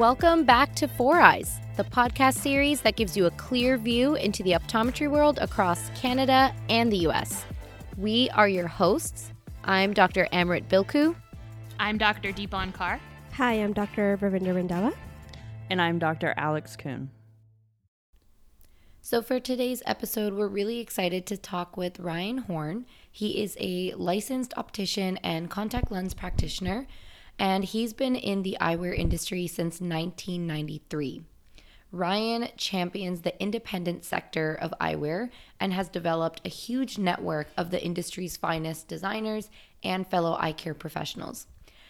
Welcome back to Four Eyes, the podcast series that gives you a clear view into the optometry world across Canada and the US. We are your hosts. I'm Dr. Amrit Bilku. I'm Dr. Deepan Kar. Hi, I'm Dr. Ravinder Randhawa. And I'm Dr. Alex Kuhn. So, for today's episode, we're really excited to talk with Ryan Horn. He is a licensed optician and contact lens practitioner and he's been in the eyewear industry since 1993. Ryan champions the independent sector of eyewear and has developed a huge network of the industry's finest designers and fellow eye care professionals.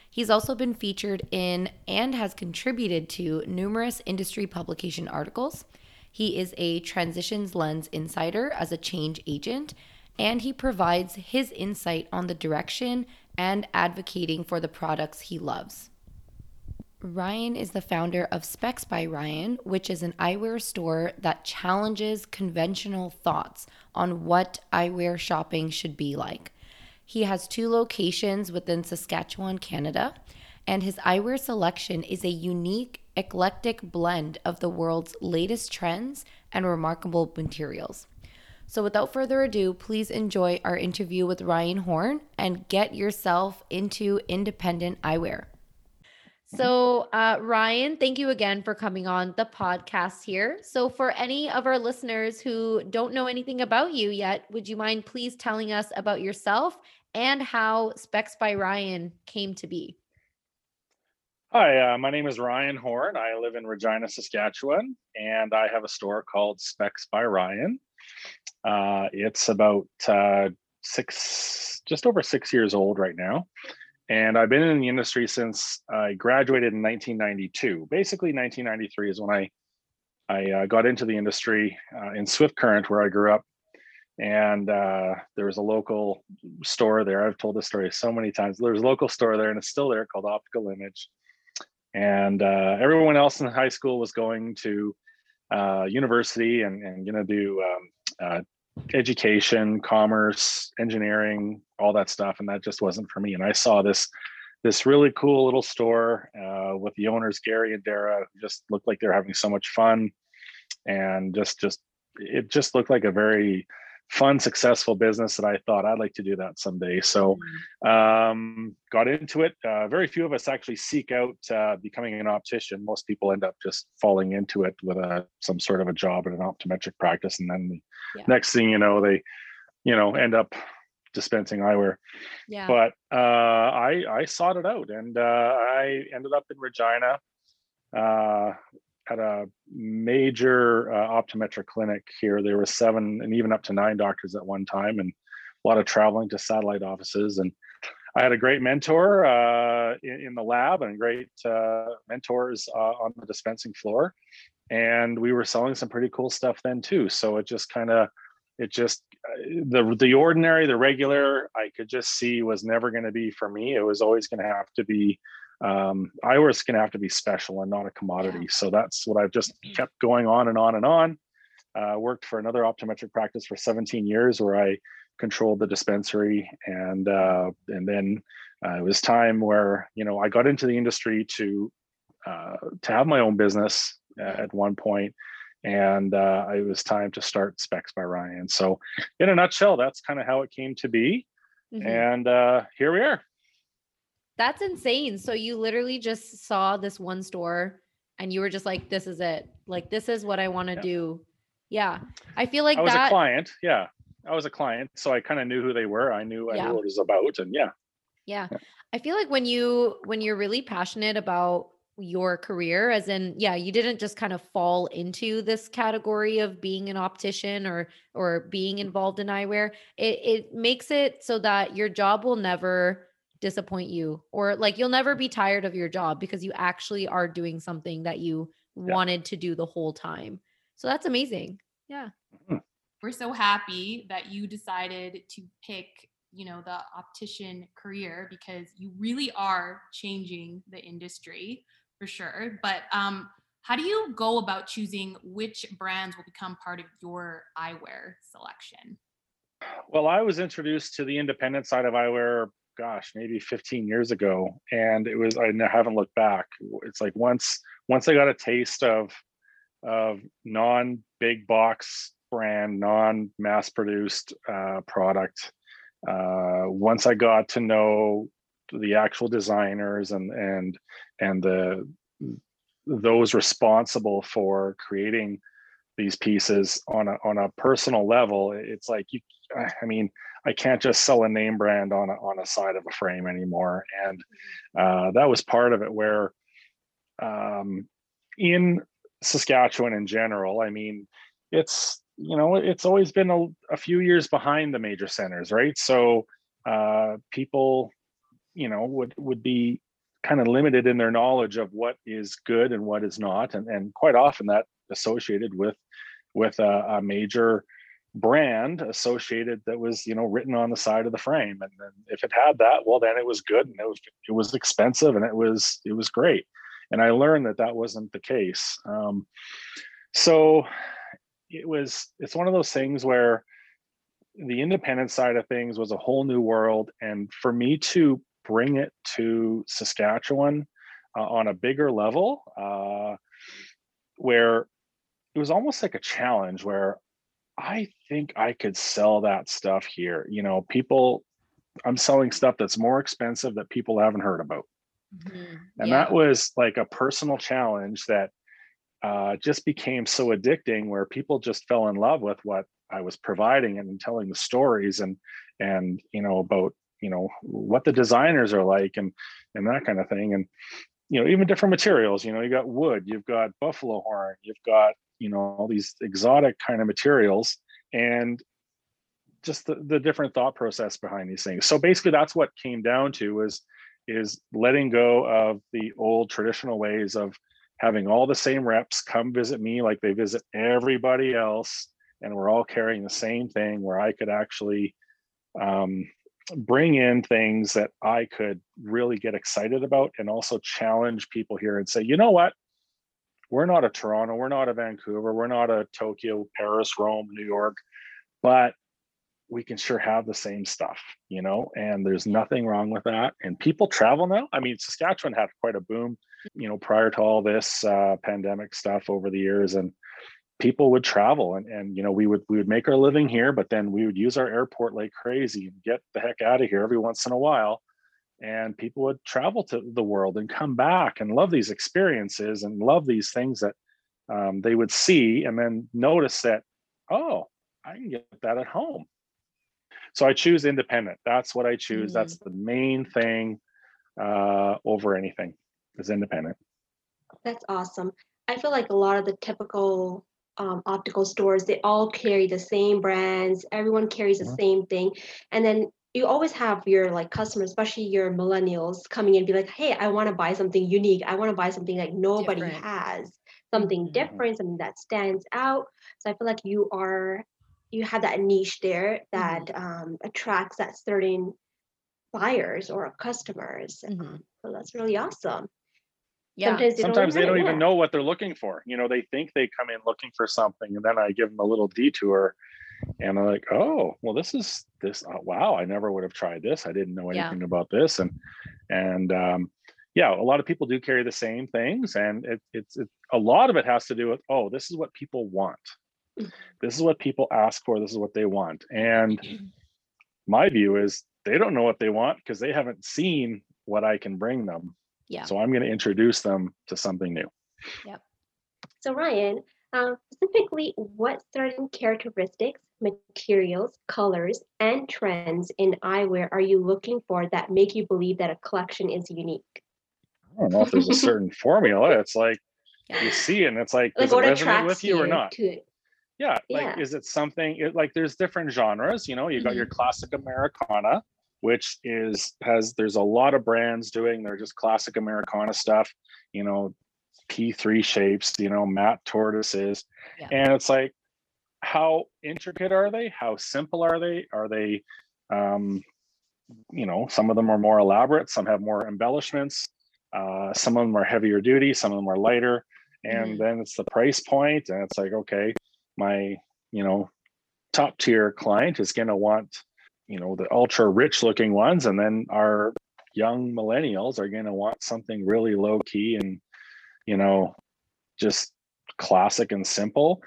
He's also been featured in and has contributed to numerous industry publication articles. He is a transitions lens insider as a change agent, and he provides his insight on the direction and advocating for the products he loves. Ryan is the founder of Spex by Ryan, which is an eyewear store that challenges conventional thoughts on what eyewear shopping should be like. He has two locations within Saskatchewan, Canada, and his eyewear selection is a unique, eclectic blend of the world's latest trends and remarkable materials. So, without further ado, please enjoy our interview with Ryan Horn and get yourself into independent eyewear. So, uh, Ryan, thank you again for coming on the podcast here. So, for any of our listeners who don't know anything about you yet, would you mind please telling us about yourself and how Spex by Ryan came to be? Hi, uh, my name is Ryan Horn. I live in Regina, Saskatchewan, and I have a store called Spex by Ryan. Uh, it's about uh, six, just over six years old right now. And I've been in the industry since I graduated in 1992. Basically, 1993 is when I I uh, got into the industry uh, in Swift Current, where I grew up. And uh, there was a local store there. I've told this story so many times. There was a local store there, and it's still there called Optical Image. And uh, everyone else in high school was going to uh, university and, and going to do um, uh, education, commerce, engineering, all that stuff, and that just wasn't for me. And I saw this this really cool little store uh, with the owners Gary and Dara, just looked like they were having so much fun, and just just it just looked like a very fun, successful business that I thought I'd like to do that someday. So, um, got into it. Uh, very few of us actually seek out uh, becoming an optician. Most people end up just falling into it with a some sort of a job in an optometric practice, and then the yeah. next thing you know, they, you know, end up dispensing eyewear. Yeah. But uh, I I sought it out, and uh, I ended up in Regina. At a major uh, optometric clinic here. There were seven and even up to nine doctors at one time, and a lot of traveling to satellite offices. And I had a great mentor uh, in, in, the lab and great uh, mentors uh, on the dispensing floor. And we were selling some pretty cool stuff then too. So it just kind of, it just uh, the the ordinary, the regular, I could just see was never going to be for me. It was always going to have to be um, eyewear is going to have to be special and not a commodity. So that's what I've just mm-hmm. kept going on and on and on. Uh, worked for another optometric practice for 17 years where I controlled the dispensary and uh, and then uh, it was time where you know I got into the industry to uh, to have my own business at one point and uh, it was time to start Spex by Ryan. So in a nutshell, that's kind of how it came to be, mm-hmm. and uh, here we are. That's insane. So you literally just saw this one store and you were just like, this is it. Like, this is what I want to yeah. do. Yeah. I feel like I was that... a client. Yeah. I was a client. So I kind of knew who they were. I knew, yeah. I knew what it was about. And yeah. yeah. Yeah. I feel like when you, when you're really passionate about your career as in yeah you didn't just kind of fall into this category of being an optician or or being involved in eyewear it it makes it so that your job will never disappoint you or like you'll never be tired of your job because you actually are doing something that you yeah. wanted to do the whole time. So that's amazing. Yeah. Mm-hmm. We're so happy that you decided to pick, you know, the optician career because you really are changing the industry for sure. But um how do you go about choosing which brands will become part of your eyewear selection? Well, I was introduced to the independent side of eyewear gosh, maybe 15 years ago, and it was I haven't looked back. It's like once once I got a taste of of non big box brand, non mass produced uh, product. Uh, once I got to know the actual designers and and and the those responsible for creating these pieces on a on a personal level, it's like you. I mean, I can't just sell a name brand on a, on a side of a frame anymore, and uh, that was part of it. Where um, in Saskatchewan in general, I mean, it's you know it's always been a, a few years behind the major centers, right? So uh, people, you know, would would be kind of limited in their knowledge of what is good and what is not, and and quite often that associated with with a, a major brand associated that was you know written on the side of the frame. And then if it had that well then it was good and it was it was expensive and it was it was great. And i learned that that wasn't the case. Um, so it was it's one of those things where the independent side of things was a whole new world. And for me to bring it to saskatchewan uh, on a bigger level uh, where it was almost like a challenge where I think I could sell that stuff here. You know, people, I'm selling stuff that's more expensive that people haven't heard about. And that was like a personal challenge that uh, just became so addicting where people just fell in love with what I was providing and telling the stories and, and, you know, about, you know, what the designers are like and, and that kind of thing. And, you know, even different materials, you know, you got wood, you've got buffalo horn, you've got, you know, all these exotic kind of materials and just the, the different thought process behind these things. So basically that's what came down to was is letting go of the old traditional ways of having all the same reps come visit me like they visit everybody else and we're all carrying the same thing where I could actually um, bring in things that I could really get excited about and also challenge people here and say, you know what? We're not a Toronto, we're not a Vancouver, we're not a Tokyo, Paris, Rome, New York, but we can sure have the same stuff, you know, and there's nothing wrong with that. And people travel now. I mean, Saskatchewan had quite a boom, you know, prior to all this uh, pandemic stuff over the years. And people would travel and, and you know we would we would make our living here but then we would use our airport like crazy and get the heck out of here every once in a while and people would travel to the world and come back and love these experiences and love these things that um, they would see and then notice that oh i can get that at home so i choose independent that's what i choose that's the main thing uh, over anything is independent That's awesome. I feel like a lot of the typical um, optical stores, they all carry the same brands. Everyone carries the Mhm. same thing. And then you always have your like customers, especially your millennials, coming in and be like, hey, I want to buy something unique. I want to buy something like nobody Different. has, something Mhm. different, something that stands out. So I feel like you are, you have that niche there that um, attracts that certain buyers or customers. Mhm. So that's really awesome. Yeah. Sometimes they sometimes they don't even know what they're looking for you know they think they come in looking for something and then i give them a little detour and i'm like oh well this is this uh, wow i never would have tried this i didn't know Yeah. anything about this and and um yeah a lot of people do carry the same things and it, it's it, a lot of it has to do with oh this is what people want this is what people ask for this is what they want and my view is they don't know what they want because they haven't seen what i can bring them Yeah. so I'm going to introduce them to something new. Yep. So Ryan, um, specifically, what certain characteristics, materials, colors, and trends in eyewear are you looking for that make you believe that a collection is unique? I don't know if there's a certain formula. It's like you see and it's like, Like does it resonate with you or not? to? Yeah. Like, Yeah. is it something it, like there's different genres, you know, you got your mm-hmm. classic Americana, which is has there's a lot of brands doing they're just classic Americana stuff, you know, P3 shapes, you know, matte tortoises. Yeah. And it's like, how intricate are they? How simple are they? Are they um, you know, some of them are more elaborate, some have more embellishments, uh, some of them are heavier duty, some of them are lighter. And Mhm. then it's the price point, and it's like, okay, my, you know, top tier client is gonna want, you know the ultra rich looking ones and then our young millennials are going to want something really low key and you know just classic and simple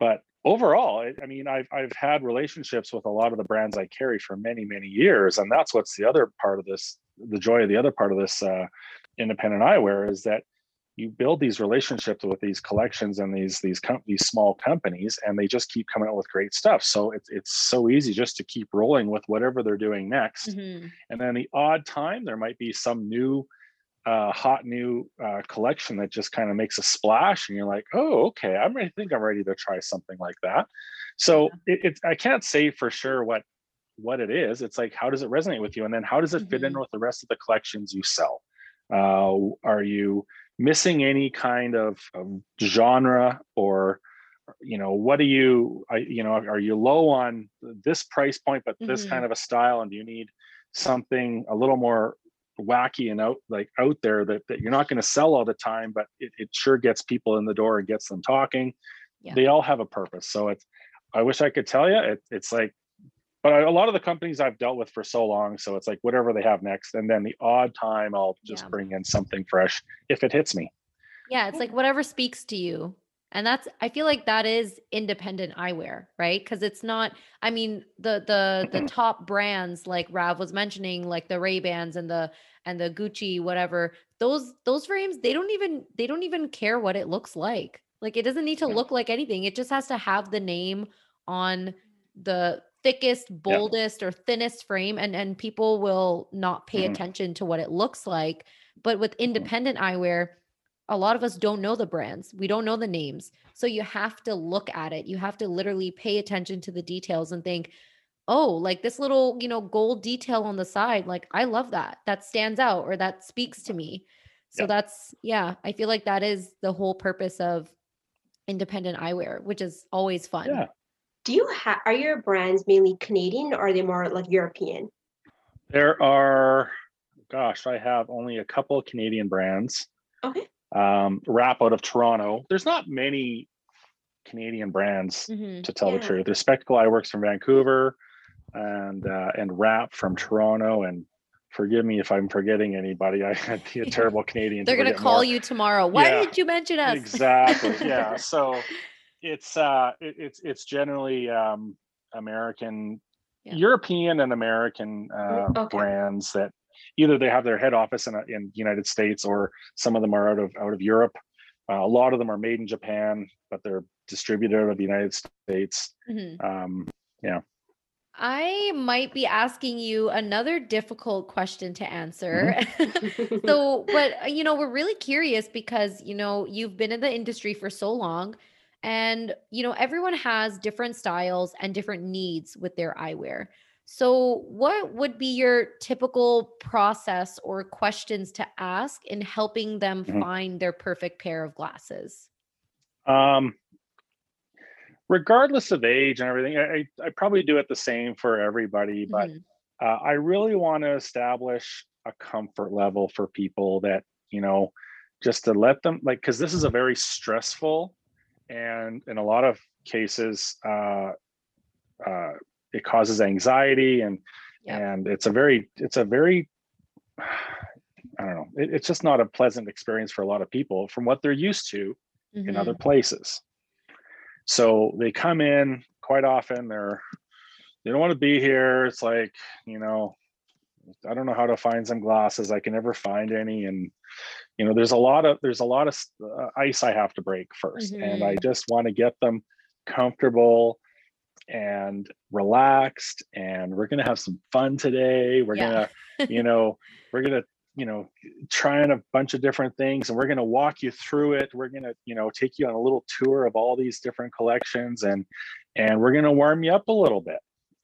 but overall I, mean I've, I've had relationships with a lot of the brands i carry for many many years and that's what's the other part of this the joy of the other part of this uh, independent eyewear is that you build these relationships with these collections and these these com- these small companies and they just keep coming out with great stuff so it's it's so easy just to keep rolling with whatever they're doing next Mhm. and then the odd time there might be some new uh, hot new uh, collection that just kind of makes a splash and you're like oh okay i'm ready I think i'm ready to try something like that so it, it's i can't say for sure what what it is it's like how does it resonate with you and then how does it fit in Mhm. with the rest of the collections you sell uh, are you missing any kind of, of genre or you know what do you I, you know are you low on this price point but this Mhm. kind of a style and do you need something a little more wacky and out like out there that, that you're not going to sell all the time but it, it sure gets people in the door and gets them talking Yeah. they all have a purpose so it's i wish i could tell you it, it's like but I- a lot of the companies i've dealt with for so long so it's like whatever they have next and then the odd time i'll just Yeah. bring in something fresh if it hits me Yeah, it's like whatever speaks to you. And that's I feel like that is independent eyewear, right? Cuz it's not I mean the the the top brands like Rav was mentioning like the Ray-Bans and the and the Gucci whatever. Those those frames they don't even they don't even care what it looks like. Like it doesn't need to look like anything. It just has to have the name on the thickest, boldest or thinnest frame and and people will not pay Mhm. attention to what it looks like. But with independent eyewear, a lot of us don't know the brands. We don't know the names. So you have to look at it. You have to literally pay attention to the details and think, "Oh, like this little, you know, gold detail on the side, like I love that. That stands out or that speaks to me." So Yeah. that's yeah, I feel like that is the whole purpose of independent eyewear, which is always fun. yeah Do you have are your brands mainly Canadian or are they more like European? there are gosh i have only a couple of canadian brands Okay. Um wrap out of toronto there's not many canadian brands Mhm. to tell the truth. There's Spectacle Eyeworks from Vancouver, and uh, and Wrap from Toronto. And forgive me if I'm forgetting anybody. I had be a terrible Canadian. They're going to call more. you tomorrow. Why Yeah, did you mention us? Exactly. Yeah. So it's uh it, it's it's generally um American, Yeah. European and American uh, okay. brands that either they have their head office in, a- in United States or some of them are out of out of Europe. Uh, a lot of them are made in Japan, but they're distributed out of the United States. Mhm. Um, yeah. I might be asking you another difficult question to answer. so, but you know, we're really curious because, you know, you've been in the industry for so long and, you know, everyone has different styles and different needs with their eyewear. So, what would be your typical process or questions to ask in helping them Mhm. find their perfect pair of glasses? um, regardless of age and everything, I, I probably do it the same for everybody, but Mhm. uh, I really want to establish a comfort level for people that you know, just to let them like because this is a very stressful and in a lot of cases uh, uh, it causes anxiety and Yep. and it's a very it's a very I don't know it, it's just not a pleasant experience for a lot of people from what they're used to in Mhm. other places. So they come in quite often. They're they don't want to be here. It's like you know, I don't know how to find some glasses. I can never find any, and you know, there's a lot of there's a lot of uh, ice I have to break 1st and I just want to get them comfortable and relaxed. And we're gonna have some fun today. We're Yeah. gonna, you know, we're gonna you know trying a bunch of different things and we're going to walk you through it we're going to you know take you on a little tour of all these different collections and and we're going to warm you up a little bit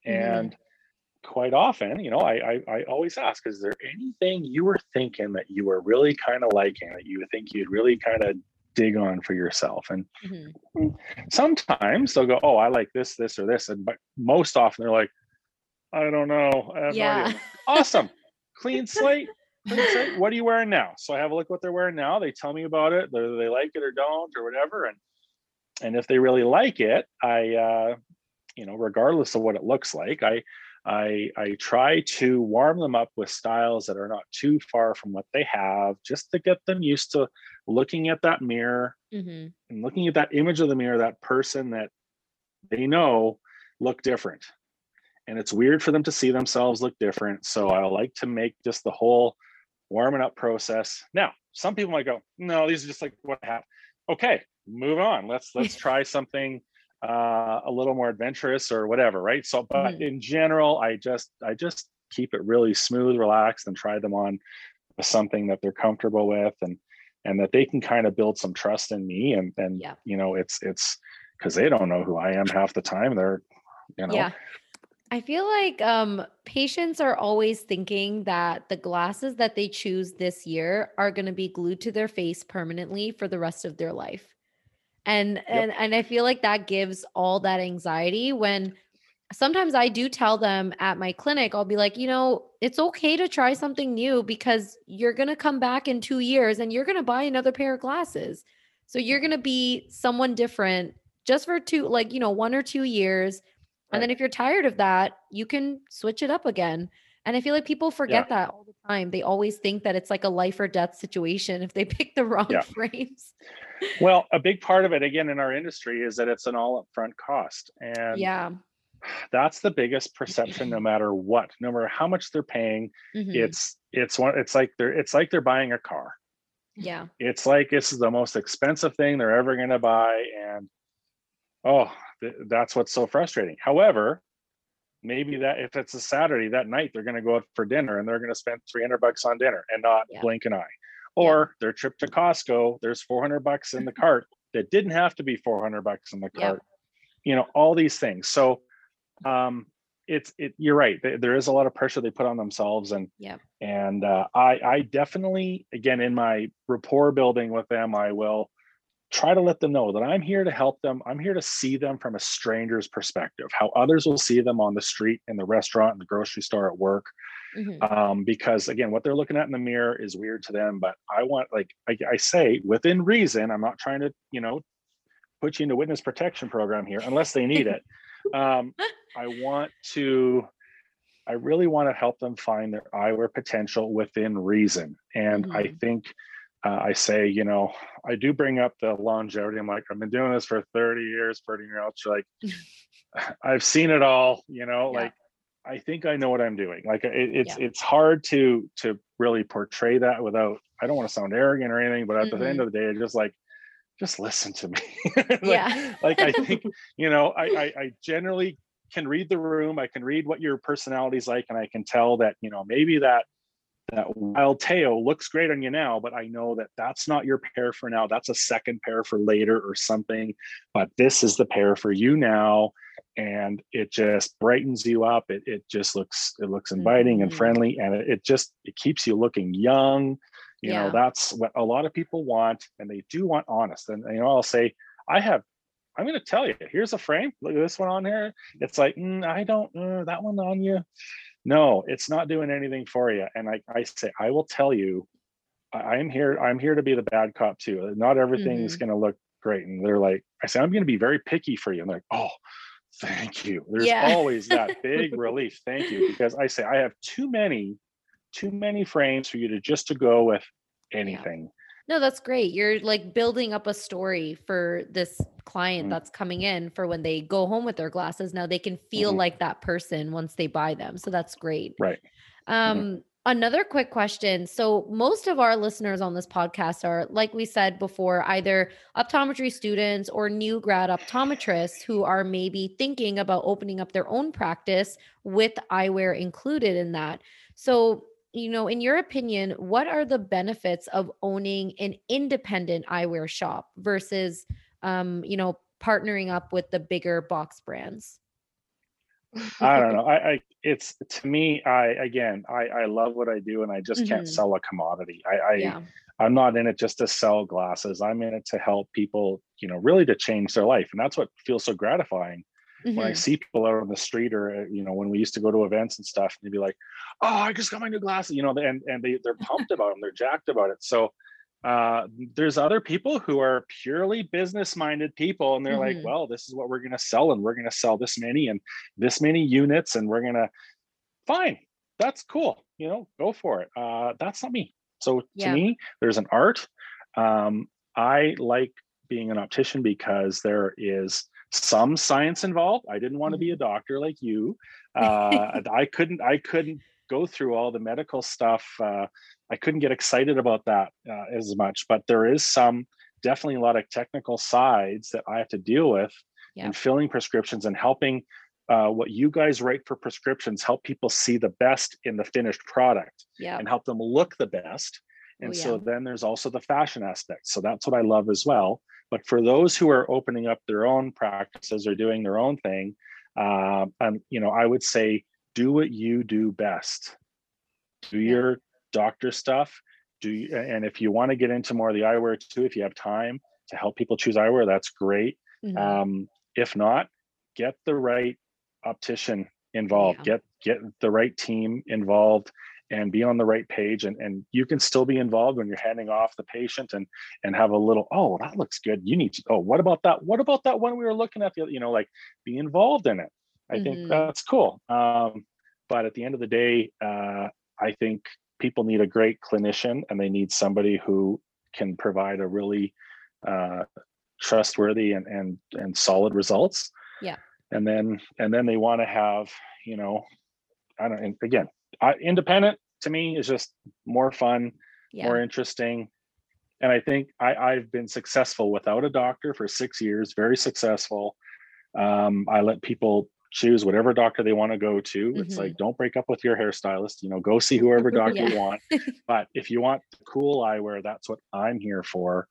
Mhm. and quite often you know I, I i always ask is there anything you were thinking that you were really kind of liking that you think you'd really kind of dig on for yourself and Mhm. sometimes they'll go oh i like this this or this and but most often they're like i don't know I have no Yeah. idea." awesome clean slate clean slate what are you wearing now so i have a look what they're wearing now they tell me about it whether they like it or don't or whatever and and if they really like it i uh you know regardless of what it looks like i I, I try to warm them up with styles that are not too far from what they have, just to get them used to looking at that mirror Mhm. and looking at that image of the mirror, that person that they know look different. And it's weird for them to see themselves look different. So I like to make just the whole warming up process. Now, some people might go, no, these are just like what happened. Okay, move on. Let's let's try something uh, a little more adventurous or whatever, right? So, but Mhm. in general, I just I just keep it really smooth, relaxed, and try them on something that they're comfortable with and and that they can kind of build some trust in me and and Yeah. you know it's it's because they don't know who I am half the time. They're you know Yeah. I feel like um, patients are always thinking that the glasses that they choose this year are going to be glued to their face permanently for the rest of their life. And and and I feel like that gives all that anxiety when sometimes I do tell them at my clinic, I'll be like, you know, it's okay to try something new because you're going to come back in 2 years and you're going to buy another pair of glasses. So you're going to be someone different just for two like, you know, 1 or 2 years and then if you're tired of that, you can switch it up again. And I feel like people forget that all time. They always think that it's like a life or death situation if they pick the wrong Yeah. frames. well, a big part of it again in our industry is that it's an all upfront cost. And yeah. that's the biggest perception no matter what, no matter how much they're paying. Mhm. It's it's one it's like they're it's like they're buying a car. yeah. it's like this is the most expensive thing they're ever going to buy and oh th- that's what's so frustrating however maybe that if it's a saturday that night they're going to go out for dinner and they're going to spend 300 bucks on dinner and not Yeah. blink an eye or their trip to costco there's 400 bucks in the cart that didn't have to be 400 bucks in the Yeah. cart you know all these things so um it's it you're right there is a lot of pressure they put on themselves and Yep. and uh, i i definitely again in my rapport building with them i will try to let them know that i'm here to help them i'm here to see them from a stranger's perspective how others will see them on the street in the restaurant in the grocery store at work Mhm. um, because again what they're looking at in the mirror is weird to them but i want like I, I say within reason i'm not trying to you know put you into witness protection program here unless they need it um, i want to i really want to help them find their eyewear potential within reason and i Mhm. think uh, i say you know i do bring up the longevity i'm like i've been doing this for 30 years pretty much like i've seen it all you know Yeah. like I think I know what I'm doing. Like it, it's it's hard to to really portray that without. I don't want to sound arrogant or anything, but at the end of the day, it's just like, just listen to me. Like- Yeah. like I think you know, I, I I generally can read the room. I can read what your personality's like, and I can tell that you know maybe that that wild tail looks great on you now, but I know that that's not your pair for now. That's a second pair for later or something. But this is the pair for you now and it just brightens you up it, it just looks it looks inviting and Mhm. friendly and it, it just it keeps you looking young you Yeah. know that's what a lot of people want and they do want honest and you know i'll say i have i'm going to tell you here's a frame look at this one on here it's like mm, i don't uh, that one on you no it's not doing anything for you. And i, I say i will tell you I, i'm here i'm here to be the bad cop too. Not everything's Mhm. going to look great. And they're like i say i'm going to be very picky for you. And they're like oh thank you. There's Yeah. always that big relief. Thank you. Because i say i have too many too many frames for you to just to go with anything No, that's great. You're like building up a story for this client Mhm. that's coming in for when they go home with their glasses. Now they can feel Mhm. like that person once they buy them. So that's great. right Um, another quick question. So most of our listeners on this podcast are, like we said before, either optometry students or new grad optometrists who are maybe thinking about opening up their own practice with eyewear included in that. So, you know, in your opinion, what are the benefits of owning an independent eyewear shop versus, um, you know, partnering up with the bigger box brands? i don't know i i it's to me i again i i love what i do and i just can't Mhm. sell a commodity i i Yeah. i'm not in it just to sell glasses i'm in it to help people you know really to change their life and that's what feels so gratifying when I see people out on the street or uh, you know when we used to go to events and stuff, and they'd be like, "Oh, I just got my new glasses," you know, and and they they're pumped about them, they're jacked about it. So uh, there's other people who are purely business minded people, and they're like, Mhm. "Well, this is what we're going to sell, and we're going to sell this many and this many units, and we're going to." fine, that's cool. You know, go for it. Uh, that's not me. So to Yeah. me, there's an art. Um, I like being an optician because there is some science involved. I didn't want to be a doctor like you. Uh, I couldn't. I couldn't go through all the medical stuff. Uh, I couldn't get excited about that uh, as much. But there is some definitely a lot of technical sides that I have to deal with Yeah. in filling prescriptions and helping uh, what you guys write for prescriptions help people see the best in the finished product Yeah. and help them look the best. And Oh, so then there's also the fashion aspect. So that's what I love as well. But for those who are opening up their own practices or doing their own thing, uh, and you know, I would say do what you do best. Do your doctor stuff. Do you, and if you want to get into more of the eyewear too, if you have time to help people choose eyewear, that's great. Mhm. Um, if not, get the right optician involved, Yeah. get get the right team involved and be on the right page and, and you can still be involved when you're handing off the patient and and have a little oh that looks good. You need to oh what about that? What about that one we were looking at the other you know like be involved in it. I Mhm. think that's cool. Um but at the end of the day uh i think people need a great clinician and they need somebody who can provide a really uh trustworthy and and and solid results. Yeah. and then and then they want to have you know i don't and again I, independent to me is just more fun yeah. more interesting and i think I, i've been successful without a doctor for six years very successful um, i let people choose whatever doctor they want to go to it's Mhm. like don't break up with your hairstylist you know go see whoever doctor Yeah. you want but if you want cool eyewear that's what i'm here for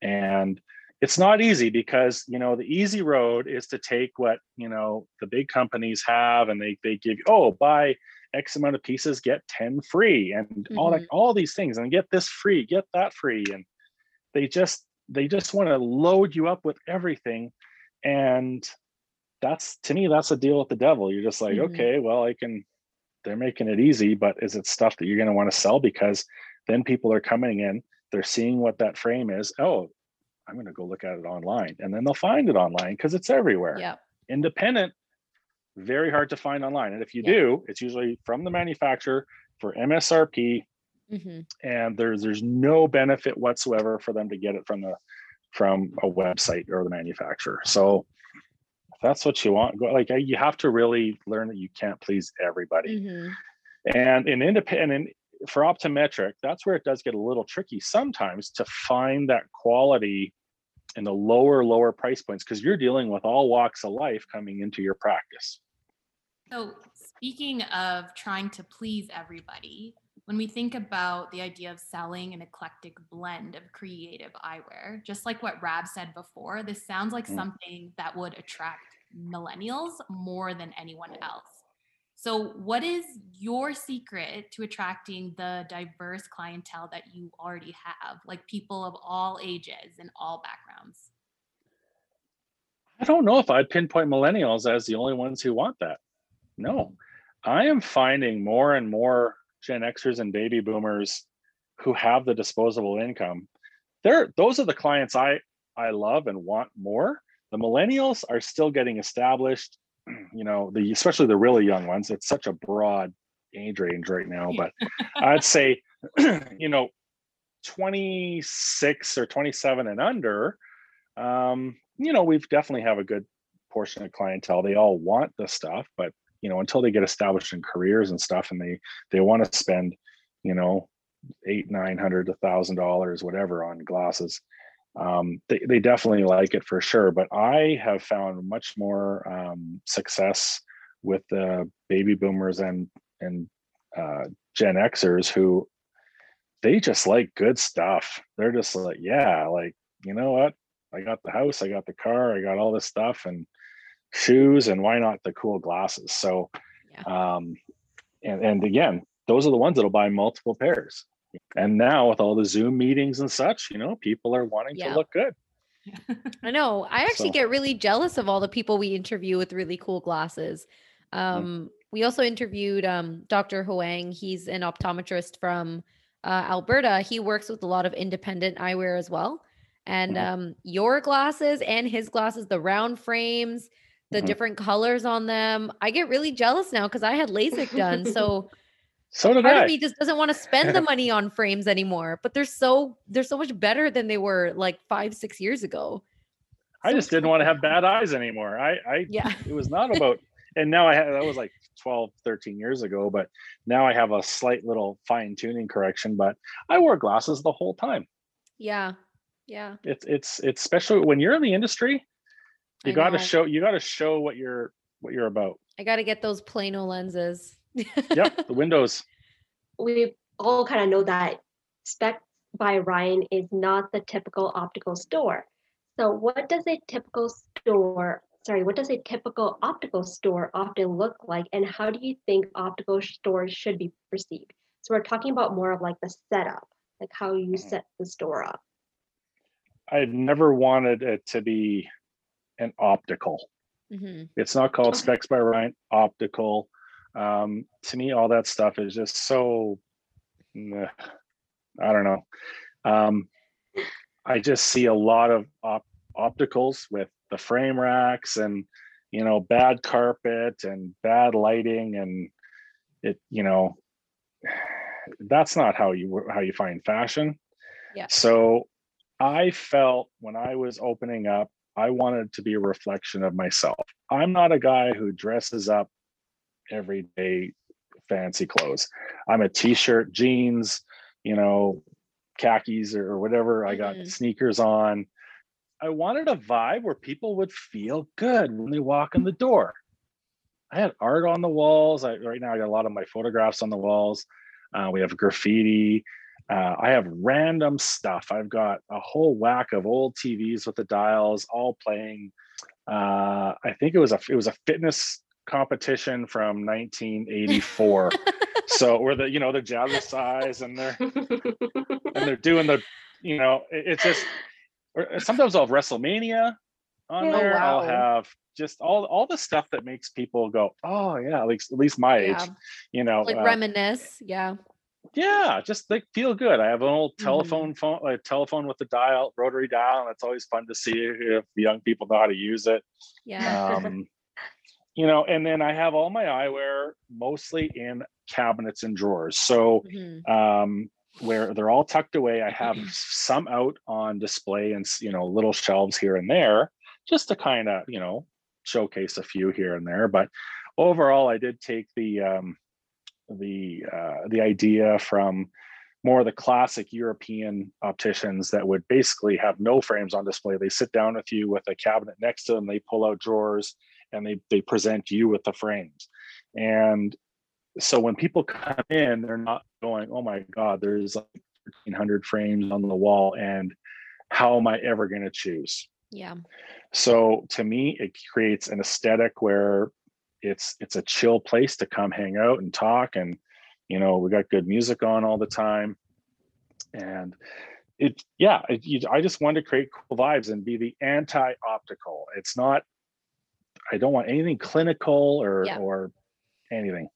and it's not easy because you know the easy road is to take what you know the big companies have and they they give you oh buy x amount of pieces get 10 free and all that all these things and get this free get that free and they just they just want to load you up with everything and that's to me that's a deal with the devil you're just like Mhm. okay well i can they're making it easy but is it stuff that you're going to want to sell because then people are coming in they're seeing what that frame is oh i'm going to go look at it online and then they'll find it online because it's everywhere yeah. independent very hard to find online. And if you Yeah. do it's usually from the manufacturer for msrp hmm and there's there's no benefit whatsoever for them to get it from the from a website or the manufacturer. So if that's what you want go like you have to really learn that you can't please everybody. Hmm and in independent for optometric that's where it does get a little tricky sometimes to find that quality in the lower lower price points because you're dealing with all walks of life coming into your practice So, speaking of trying to please everybody, when we think about the idea of selling an eclectic blend of creative eyewear, just like what Rav said before, this sounds like Mm. something that would attract millennials more than anyone else. So, what is your secret to attracting the diverse clientele that you already have, like people of all ages and all backgrounds? I don't know if I'd pinpoint millennials as the only ones who want that. No, I am finding more and more Gen Xers and baby boomers who have the disposable income. They're those are the clients I I love and want more. The millennials are still getting established. You know, the especially the really young ones. It's such a broad age range right now, but I'd say, you know, 26 or 27 and under, um, you know, we've definitely have a good portion of clientele. They all want the stuff, but you know, until they get established in careers and stuff, and they they want to spend, you know, eight, nine hundred, a thousand dollars, whatever, on glasses. Um, they they definitely like it for sure. But I have found much more um, success with the baby boomers and and uh, Gen Xers who they just like good stuff. They're just like, yeah, like you know what? I got the house, I got the car, I got all this stuff, and shoes and why not the cool glasses so yeah. um and and again those are the ones that'll buy multiple pairs and now with all the zoom meetings and such you know people are wanting Yeah. to look good I know. I actually So- get really jealous of all the people we interview with really cool glasses. Mm. Um, we also interviewed um, Dr. Huang. He's an optometrist from uh, Alberta. He works with a lot of independent eyewear as well. And Mhm. um, your glasses and his glasses, the round frames, the Mhm. different colors on them. I get really jealous now because I had LASIK done. So So did part I. of me just doesn't want to spend the money on frames anymore. But they're so they're so much better than they were like five, six years ago. I So just didn't want to have bad eyes anymore. I, I, Yeah. it was not about, and now I have, that was like 12, 13 years ago, but now I have a slight little fine tuning correction, but I wore glasses the whole time. Yeah. Yeah. It's, it's, it's especially when you're in the industry, you got to show, you got to show what you're, what you're about. I gotta get those Plano lenses. Yep. The windows. we all kind of know that Spex by Ryan is not the typical optical store. So what does a typical store, sorry, what does a typical optical store often look like and how do you think optical stores should be perceived? So we're talking about more of like the setup, like how you Mhm. set the store up. I've never wanted it to be an optical. hmm It's not called Okay. Spex by Ryan optical. Um, to me, all that stuff is just so, meh, I don't know. Um, I just see a lot of op- opticals with the frame racks and, you know, bad carpet and bad lighting and it, you know, that's not how you how you find fashion. Yeah. So I felt when I was opening up, I wanted to be a reflection of myself. I'm not a guy who dresses up every day fancy clothes. I'm a t-shirt, jeans, you know, khakis or whatever. I got Mhm. sneakers on. I wanted a vibe where people would feel good when they walk in the door. I had art on the walls. I, right now, I got a lot of my photographs on the walls. Uh, we have graffiti. Uh, I have random stuff. I've got a whole whack of old TVs with the dials, all playing. Uh, I think it was a it was a fitness competition from 1984. so where the you know the jazzercise and they're and they're doing the you know it- it's just or sometimes I'll have WrestleMania on Oh, there. I'll have just all all the stuff that makes people go, oh yeah, at least at least my age, you know. Like uh, reminisce. Yeah. Yeah, just like feel good. I have an old Mhm. telephone phone, a telephone with the dial, rotary dial, and it's always fun to see if young people know how to use it. Yeah. Um, you know, and then I have all my eyewear mostly in cabinets and drawers. So Mhm. um, where they're all tucked away. I have some out on display and you know little shelves here and there, just to kind of you know showcase a few here and there. But overall, I did take the um, the uh, the idea from more of the classic European opticians that would basically have no frames on display. They sit down with you with a cabinet next to them, they pull out drawers, and they they present you with the frames. And so when people come in, they're not going, "Oh my God, there's like 1,300 frames on the wall, and how am I ever going to choose?" Yeah. So to me, it creates an aesthetic where it's it's a chill place to come hang out and talk, and you know we got good music on all the time, and it yeah, it, you, I just wanted to create cool vibes and be the anti-optical. It's not. I don't want anything clinical or Yeah. or anything.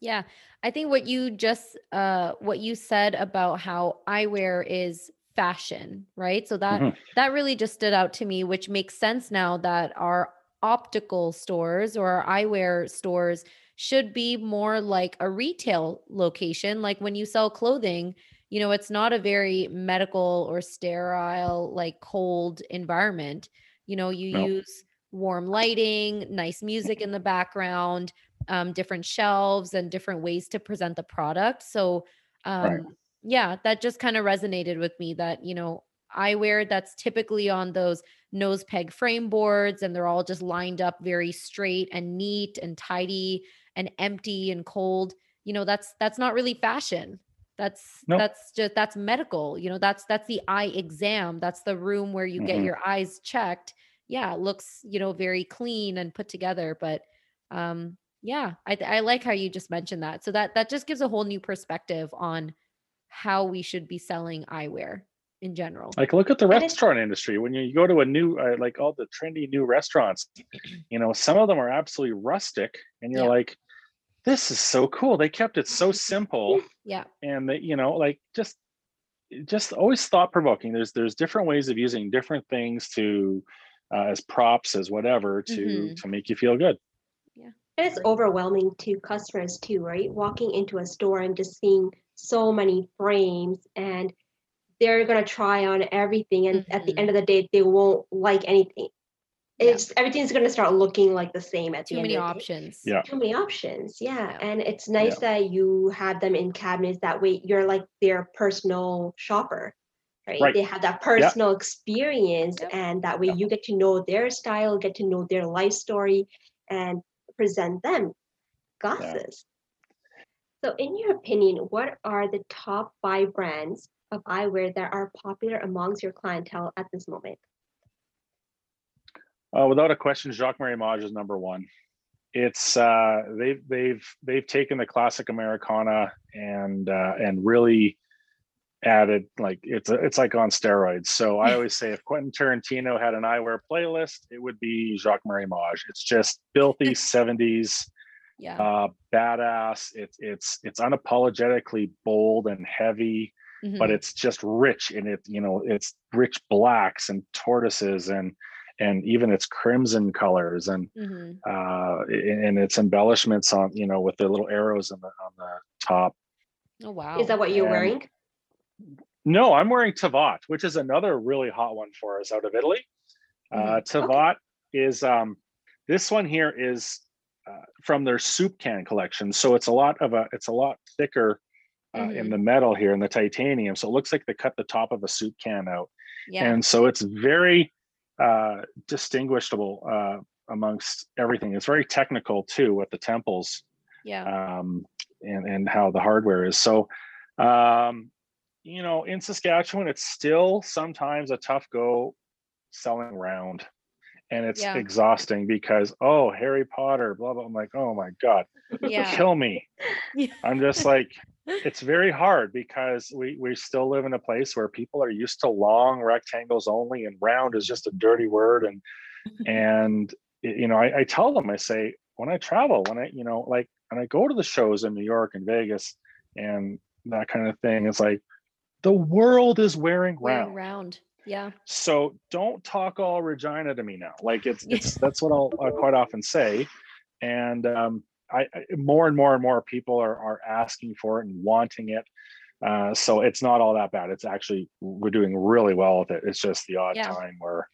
Yeah. I think what you just uh what you said about how eyewear is fashion, right? So that Mhm. that really just stood out to me, which makes sense now that our optical stores or eyewear stores should be more like a retail location. Like when you sell clothing, you know, it's not a very medical or sterile, like cold environment. You know, you No. use warm lighting, nice music in the background, um, different shelves, and different ways to present the product. So, um, Right. yeah, that just kind of resonated with me that, you know, eyewear that's typically on those nose peg frame boards and they're all just lined up very straight and neat and tidy and empty and cold. You know that's that's not really fashion. That's Nope. that's just that's medical. You know that's that's the eye exam. That's the room where you get Mhm. your eyes checked. Yeah it looks you know very clean and put together but um yeah i i like how you just mentioned that. So that that just gives a whole new perspective on how we should be selling eyewear in general Like, look at the restaurant industry. When you go to a new, uh, like all the trendy new restaurants, you know, some of them are absolutely rustic, and you're Yeah. like, this is so cool. They kept it so simple, yeah and they, you know, like just, just always thought provoking. There's there's different ways of using different things to uh, as props as whatever to Mhm. to make you feel good Yeah. And it's overwhelming to customers too, right? Walking into a store and just seeing so many frames and they're gonna try on everything and at the Mhm. end of the day they won't like anything. Yeah. It's everything's gonna start looking like the same at the Too end many of the day. options. Yeah. Too many options, yeah. Yeah. And it's nice that you have them in cabinets. That way you're like their personal shopper. Right? Right. They have that personal experience Yep. and that way you get to know their style, get to know their life story and present them glasses. So in your opinion, what are the top five brands of eyewear that are popular amongst your clientele at this moment? Uh, without a question, Jacques Marie Mage is number one. It's uh, they've they've they've taken the classic Americana and uh, and really added like it's a, it's like on steroids. So I always say if Quentin Tarantino had an eyewear playlist, it would be Jacques Marie Mage. It's just filthy seventies, Yeah. uh, badass. It's it's it's unapologetically bold and heavy but Mhm. it's just rich in it you know it's rich blacks and tortoises and and even its crimson colors and Mhm. uh and and its embellishments on you know with the little arrows on the on the top Oh wow. Is that what you're and- wearing? no i'm wearing tavat which is another really hot one for us out of italy uh tavat is um this one here is uh, from their soup can collection so it's a lot of a it's a lot thicker uh, in the metal here in the titanium so it looks like they cut the top of a soup can out yeah. and so it's very uh, distinguishable uh, amongst everything. It's very technical too with the temples yeah. um, and and how the hardware is. So, um, you know, in Saskatchewan, it's still sometimes a tough go selling round, and it's Yeah. exhausting because oh, Harry Potter, blah blah. I'm like, oh my god, yeah. kill me. Yeah. I'm just like, it's very hard because we we still live in a place where people are used to long rectangles only, and round is just a dirty word. And and you know, I, I tell them, I say, when I travel, when I you know, like when I go to the shows in New York and Vegas and that kind of thing, it's like the world is wearing Wearing round. round. Yeah. So don't talk all Regina to me now. Like it's it's that's what I'll, I'll quite often say, and um, I, I more and more and more people are are asking for it and wanting it. Uh, so it's not all that bad. It's actually we're doing really well with it. It's just the odd Yeah. time we're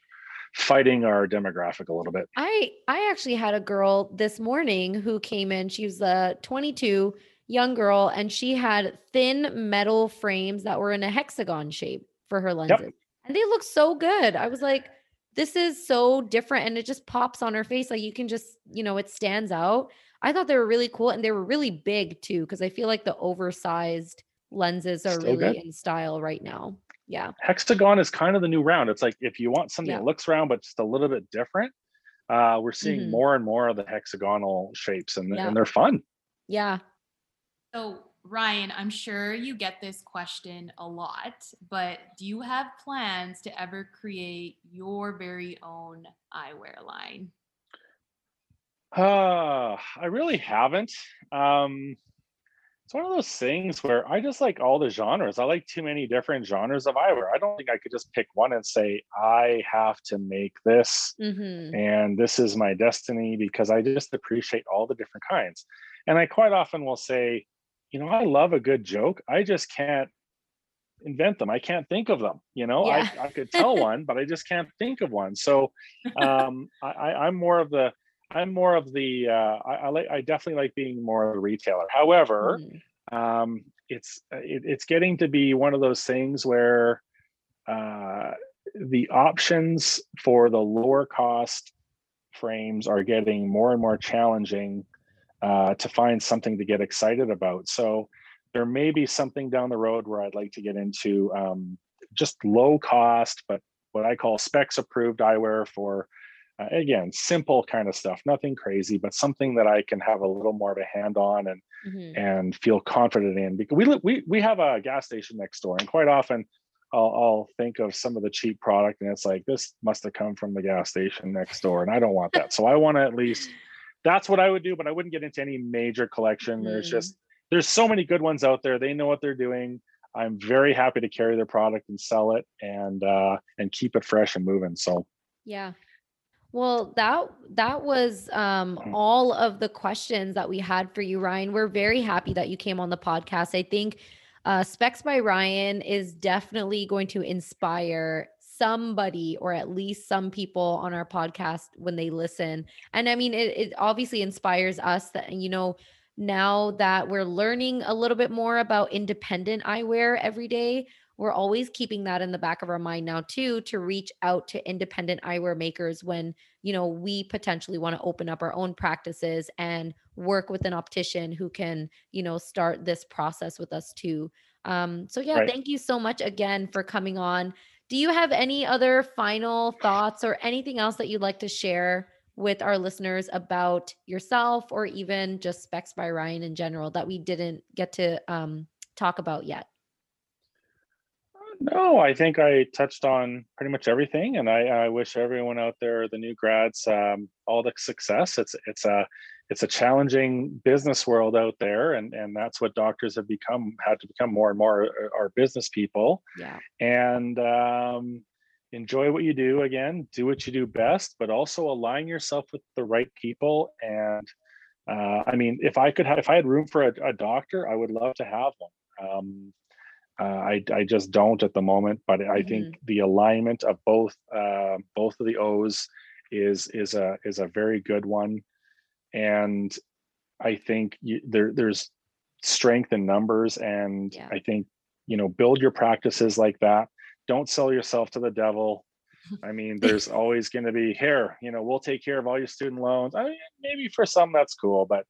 fighting our demographic a little bit. I I actually had a girl this morning who came in. She was a 22 young girl and she had thin metal frames that were in a hexagon shape for her lenses. And they look so good. I was like this is so different and it just pops on her face like you can just, you know, it stands out. I thought they were really cool and they were really big too because I feel like the oversized lenses are Still really good. in style right now. Yeah. Hexagon is kind of the new round. It's like if you want something Yeah. that looks round but just a little bit different, uh, we're seeing Mhm. more and more of the hexagonal shapes, and, Yeah. and they're fun. Yeah. So, Ryan, I'm sure you get this question a lot, but do you have plans to ever create your very own eyewear line? Uh, I really haven't. Um, it's one of those things where I just like all the genres. I like too many different genres of eyewear. I don't think I could just pick one and say I have to make this Mhm. and this is my destiny because I just appreciate all the different kinds. And I quite often will say, you know, I love a good joke. I just can't invent them. I can't think of them. You know, Yeah. I, I could tell one, but I just can't think of one. So um, I, I, I'm more of the I'm more of the uh, I, I like I definitely like being more of a retailer. However, Mhm. um, it's it, it's getting to be one of those things where uh, the options for the lower cost frames are getting more and more challenging uh, to find something to get excited about. So there may be something down the road where I'd like to get into um, just low cost, but what I call specs approved eyewear for uh, again simple kind of stuff, nothing crazy, but something that I can have a little more of a hand on and Mhm. and feel confident in because we we we have a gas station next door and quite often I'll, I'll think of some of the cheap product and it's like this must have come from the gas station next door and I don't want that so I want to at least that's what I would do but I wouldn't get into any major collection there's Mhm. just there's so many good ones out there they know what they're doing I'm very happy to carry their product and sell it and uh and keep it fresh and moving so Yeah. Well, that that was um, Mhm. all of the questions that we had for you, Ryan. We're very happy that you came on the podcast. I think uh, Spex by Ryan is definitely going to inspire somebody or at least some people on our podcast when they listen. And I mean, it, it obviously inspires us that, you know, now that we're learning a little bit more about independent eyewear every day, we're always keeping that in the back of our mind now too to reach out to independent eyewear makers when you know we potentially want to open up our own practices and work with an optician who can you know start this process with us too. Um so yeah Right. thank you so much again for coming on. Do you have any other final thoughts or anything else that you'd like to share with our listeners about yourself or even just Spex by Ryan in general that we didn't get to um talk about yet No, I think I touched on pretty much everything, and I, I wish everyone out there, the new grads, um, all the success. It's it's a it's a challenging business world out there, and and that's what doctors have become had to become more and more are, are business people. yeah And um, enjoy what you do. Again, do what you do best, but also align yourself with the right people. And uh, I mean, if I could have, if I had room for a, a doctor, I would love to have one. Um, uh, I, I just don't at the moment, but I think the alignment of both uh, both of the O's is is a is a very good one, and I think you, there there's strength in numbers, and Yeah. I think you know build your practices like that. Don't sell yourself to the devil. I mean, there's always going to be here. You know, we'll take care of all your student loans. I mean, maybe for some that's cool, but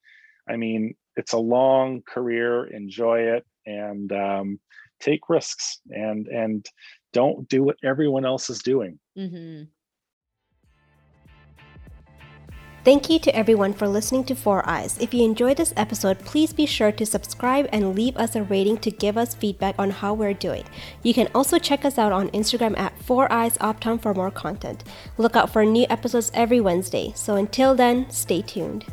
I mean, it's a long career. Enjoy it and um, take risks and and don't do what everyone else is doing. mm-hmm. Thank you to everyone for listening to Four Eyes. If you enjoyed this episode, please be sure to subscribe and leave us a rating to give us feedback on how we're doing. You can also check us out on Instagram at Four Eyes Optom for more content. Look out for new episodes every Wednesday. So until then, stay tuned.